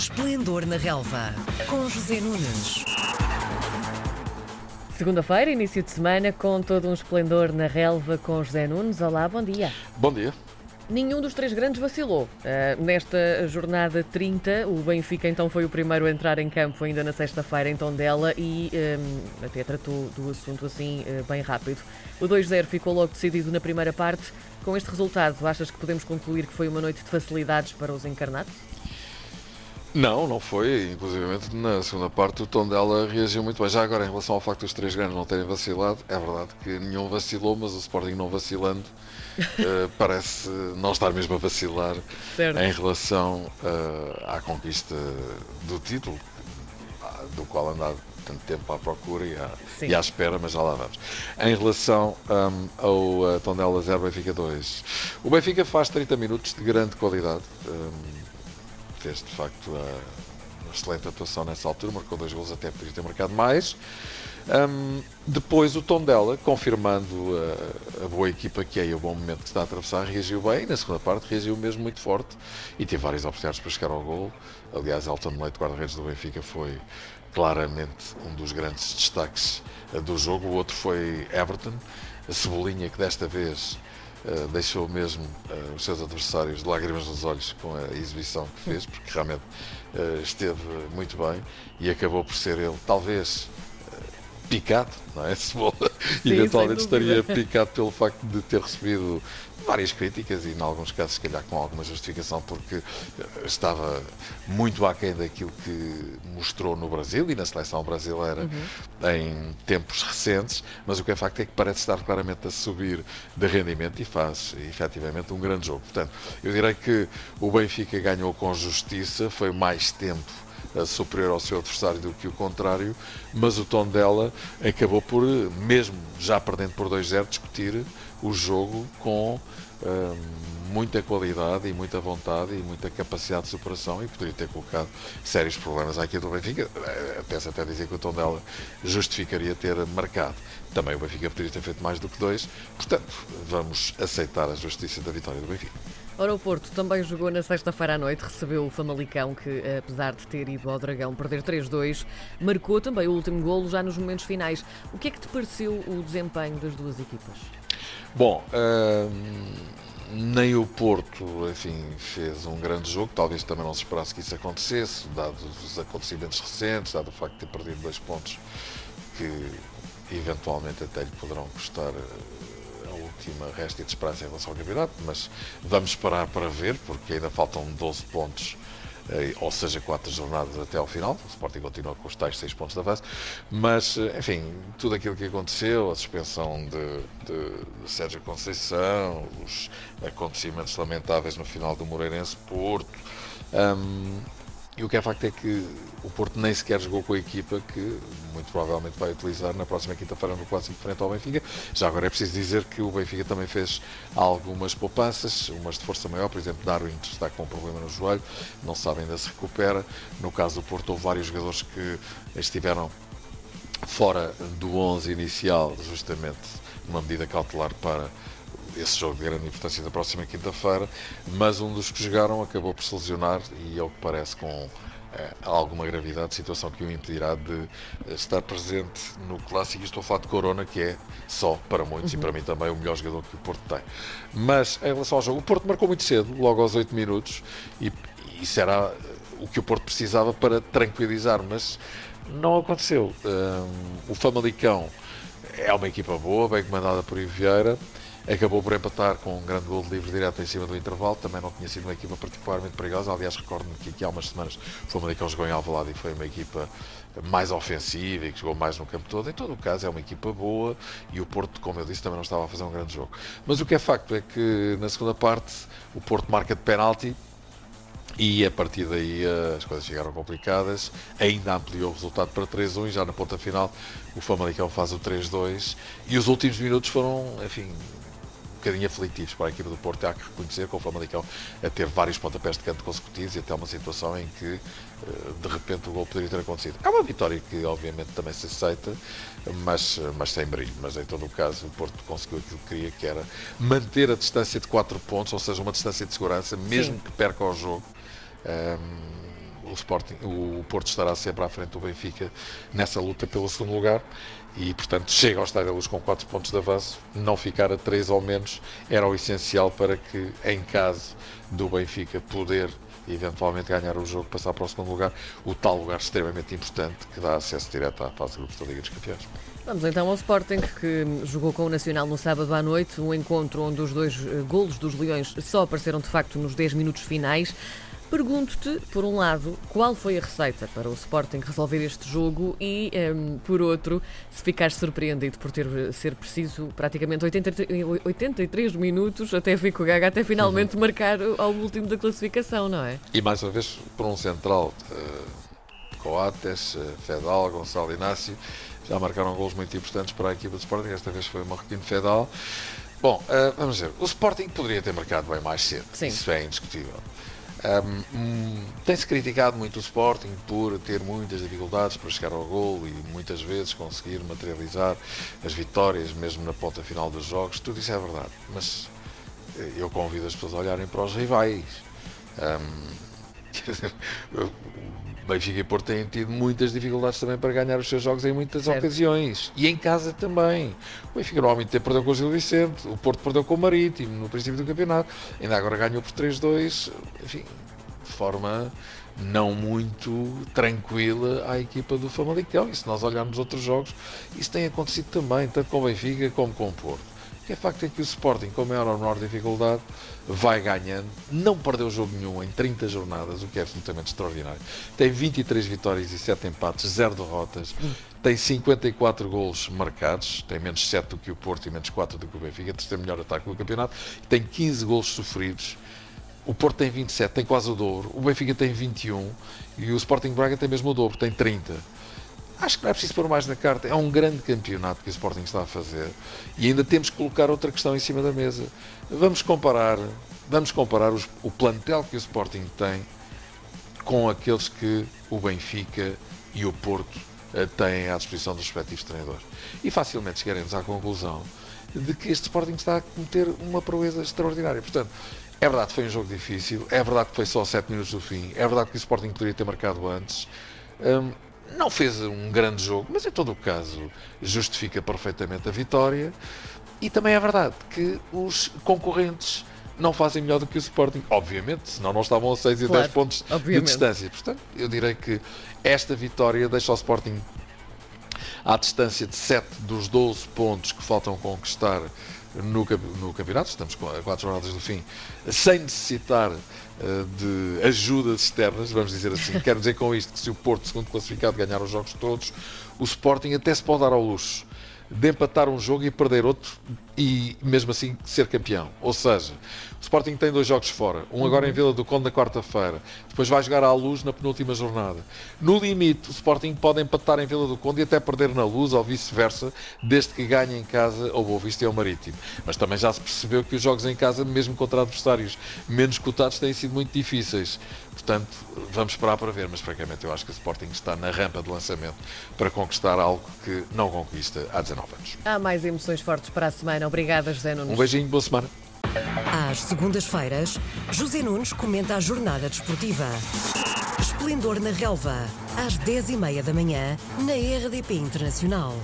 Esplendor na Relva, com José Nunes. Segunda-feira, início de semana, com todo um esplendor na relva com José Nunes. Olá, bom dia. Bom dia. Nenhum dos três grandes vacilou. Uh, nesta jornada 30, o Benfica então foi o primeiro a entrar em campo ainda na sexta-feira em Tondela e um, até tratou do assunto assim uh, bem rápido. O 2-0 ficou logo decidido na primeira parte. Com este resultado, achas que podemos concluir que foi uma noite de facilidades para os encarnados? Não, não foi. Inclusive na segunda parte o tom dela reagiu muito bem. Já agora, em relação ao facto dos três grandes não terem vacilado, é verdade que nenhum vacilou, mas o Sporting não vacilando uh, parece não estar mesmo a vacilar certo. em relação uh, à conquista do título, do qual andava tanto tempo à procura e à, e à, espera, mas já lá vamos. Em relação um, ao uh, Tondela 0 Benfica 2, o Benfica faz 30 minutos de grande qualidade. Um, fez de facto uma excelente atuação nessa altura, marcou dois gols, até podia ter marcado mais. Um, depois o tom dela, confirmando a, a, boa equipa que é e o bom momento que está a atravessar, reagiu bem. Na segunda parte reagiu mesmo muito forte e teve várias oportunidades para chegar ao gol. Aliás, Elton Leite, guarda-redes do Benfica, foi claramente um dos grandes destaques uh, do jogo. O outro foi Everton, a Cebolinha, que desta vez Uh, deixou mesmo uh, os seus adversários de lágrimas nos olhos com a exibição que fez, porque realmente uh, esteve muito bem e acabou por ser ele, talvez, picado, não é? Se eventualmente estaria picado pelo facto de ter recebido várias críticas e, em alguns casos, se calhar com alguma justificação, porque estava muito aquém daquilo que mostrou no Brasil e na seleção brasileira uhum. em tempos recentes, mas o que é facto é que parece estar claramente a subir de rendimento e faz efetivamente um grande jogo. Portanto, eu direi que o Benfica ganhou com justiça, foi mais tempo superior ao seu adversário do que o contrário, mas o tom dela acabou por, mesmo já perdendo por 2-0, discutir o jogo com hum, muita qualidade e muita vontade e muita capacidade de superação e poderia ter colocado sérios problemas à equipe do Benfica. Penso até dizer que o tom dela justificaria ter marcado. Também o Benfica poderia ter feito mais do que dois, portanto, vamos aceitar a justiça da vitória do Benfica. Ora, o Porto também jogou na sexta-feira à noite, recebeu o Famalicão, que apesar de ter ido ao Dragão perder 3-2, marcou também o último golo já nos momentos finais. O que é que te pareceu o desempenho das duas equipas? Bom, hum, nem o Porto, enfim, fez um grande jogo, talvez também não se esperasse que isso acontecesse, dados os acontecimentos recentes, dado o facto de ter perdido dois pontos que eventualmente até lhe poderão custar última resta de esperança em relação ao campeonato, mas vamos esperar para ver, porque ainda faltam 12 pontos, eh, ou seja, 4 jornadas até ao final. O Sporting continua com os tais 6 pontos da base, mas, eh, enfim, tudo aquilo que aconteceu, a suspensão de, de, de Sérgio Conceição, os acontecimentos lamentáveis no final do Moreirense Porto. Um, e o que é facto é que o Porto nem sequer jogou com a equipa que muito provavelmente vai utilizar na próxima quinta-feira no clássico frente ao Benfica. Já agora é preciso dizer que o Benfica também fez algumas poupanças, umas de força maior, por exemplo, Darwin está com um problema no joelho, não sabe ainda se recupera. No caso do Porto, houve vários jogadores que estiveram fora do 11 inicial, justamente numa medida cautelar para esse jogo de grande importância da próxima quinta-feira, mas um dos que jogaram acabou por se lesionar e, ao que parece, com eh, alguma gravidade, situação que o impedirá de eh, estar presente no clássico. Estou a falar de Corona, que é só para muitos uhum. e para mim também o melhor jogador que o Porto tem. Mas em relação ao jogo, o Porto marcou muito cedo, logo aos 8 minutos, e isso era o que o Porto precisava para tranquilizar, mas não aconteceu. Um, o Famalicão é uma equipa boa, bem comandada por Ivieira acabou por empatar com um grande gol de livre direto em cima do intervalo. Também não tinha sido uma equipa particularmente perigosa. Aliás, recordo-me que aqui há umas semanas daqueles que jogou em Alvalade e foi uma equipa mais ofensiva e que jogou mais no campo todo. Em todo o caso, é uma equipa boa e o Porto, como eu disse, também não estava a fazer um grande jogo. Mas o que é facto é que na segunda parte o Porto marca de penalti e a partir daí eh, as coisas ficaram complicadas. Ainda ampliou o resultado para 3-1 e já na ponta final o Famalicão faz o 3-2 e os últimos minutos foram, enfim, bocadinho aflitivos para a equipa do Porto. Há que reconhecer que o Famalicão a ter vários pontapés de canto consecutivos e até uma situação em que eh, de repente o gol poderia ter acontecido. É uma vitória que obviamente também se aceita, mas, mas sem brilho. Mas em todo o caso o Porto conseguiu aquilo que queria, que era manter a distância de 4 pontos, ou seja, uma distância de segurança, mesmo Sim. que perca o jogo. Um, o, Sporting, o Porto estará sempre à frente do Benfica nessa luta pelo segundo lugar e, portanto, chega ao Estádio da Luz com 4 pontos de avanço, não ficar a 3 ou menos era o essencial para que, em caso do Benfica poder eventualmente ganhar o jogo, passar para o segundo lugar, o tal lugar extremamente importante que dá acesso direto à fase de grupos da Liga dos Campeões. Vamos então ao Sporting, que jogou com o Nacional no sábado à noite, um encontro onde os dois eh, golos dos Leões só apareceram de facto nos 10 minutos finais. Pergunto-te, por um lado, qual foi a receita para o Sporting resolver este jogo e, um, por outro, se ficares surpreendido por ter ser preciso praticamente 83, 83 minutos até Fico Gaga, até finalmente uhum. marcar ao último da classificação, não é? E mais uma vez, por um central, uh, Coates, uh, Fedal, Gonçalo Inácio, já marcaram gols muito importantes para a equipa do Sporting, esta vez foi o Marroquino Fedal. Bom, uh, vamos ver, o Sporting poderia ter marcado bem mais cedo, Sim. isso é indiscutível. Um, Tem-se criticado muito o Sporting por ter muitas dificuldades para chegar ao gol e muitas vezes conseguir materializar as vitórias, mesmo na ponta final dos jogos. Tudo isso é verdade, mas eh, eu convido as pessoas a olharem para os rivais. Um, Benfica e Porto têm tido muitas dificuldades também para ganhar os seus jogos em muitas certo. ocasiões. E em casa também. O Benfica normalmente perdeu com o Gil Vicente, o Porto perdeu com o Marítimo no princípio do campeonato. Ainda agora ganhou por 3-2, enfim, de forma não muito tranquila à equipa do Famalicão. E se nós olharmos outros jogos, isso tem acontecido também, tanto com o Benfica como com o Porto é facto é que o Sporting, com maior ou menor dificuldade, vai ganhando, não perdeu jogo nenhum em 30 jornadas, o que é absolutamente extraordinário. Tem 23 vitórias e 7 empates, 0 derrotas, tem 54 gols marcados, tem menos 7 do que o Porto e menos 4 do que o Benfica, terceiro melhor ataque do campeonato, tem 15 gols sofridos. O Porto tem 27, tem quase o dobro. O Benfica tem 21 e o Sporting Braga tem mesmo o dobro, tem 30 acho que não é preciso pôr mais na carta. É um grande campeonato que o Sporting está a fazer e ainda temos que colocar outra questão em cima da mesa. Vamos comparar, vamos comparar os, o plantel que o Sporting tem com aqueles que o Benfica e o Porto uh, têm à disposição dos respectivos treinadores. E facilmente chegaremos à conclusão de que este Sporting está a cometer uma proeza extraordinária. Portanto, é verdade que foi um jogo difícil, é verdade que foi só 7 minutos do fim, é verdade que o Sporting poderia ter marcado antes. Um, não fez um grande jogo, mas em todo o caso justifica perfeitamente a vitória. E também é verdade que os concorrentes não fazem melhor do que o Sporting, obviamente, senão não estavam a 6 e claro, 10 pontos obviamente. de distância. Portanto, eu direi que esta vitória deixa o Sporting à distância de 7 dos 12 pontos que faltam conquistar no, no campeonato, estamos a 4 jornadas do fim, sem necessitar de ajudas externas, vamos dizer assim. Quero dizer com isto que se o Porto, segundo classificado, ganhar os jogos todos, o Sporting até se pode dar ao luxo de empatar um jogo e perder outro e mesmo assim ser campeão. Ou seja, o Sporting tem dois jogos fora, um agora em uhum. Vila do Conde na quarta-feira, depois vai jogar à luz na penúltima jornada. No limite, o Sporting pode empatar em Vila do Conde e até perder na luz ou vice-versa, desde que ganhe em casa ao Boa Vista e ao Marítimo. Mas também já se percebeu que os jogos em casa, mesmo contra adversários menos cotados, têm sido muito difíceis. Portanto, vamos esperar para ver, mas francamente eu acho que o Sporting está na rampa de lançamento para conquistar algo que não conquista há 19 anos. Há mais emoções fortes para a semana. Obrigada, José Nunes. Um beijinho, boa semana. Às segundas-feiras, José Nunes comenta a jornada desportiva. Esplendor na Relva, às 10h30 da manhã, na RDP Internacional.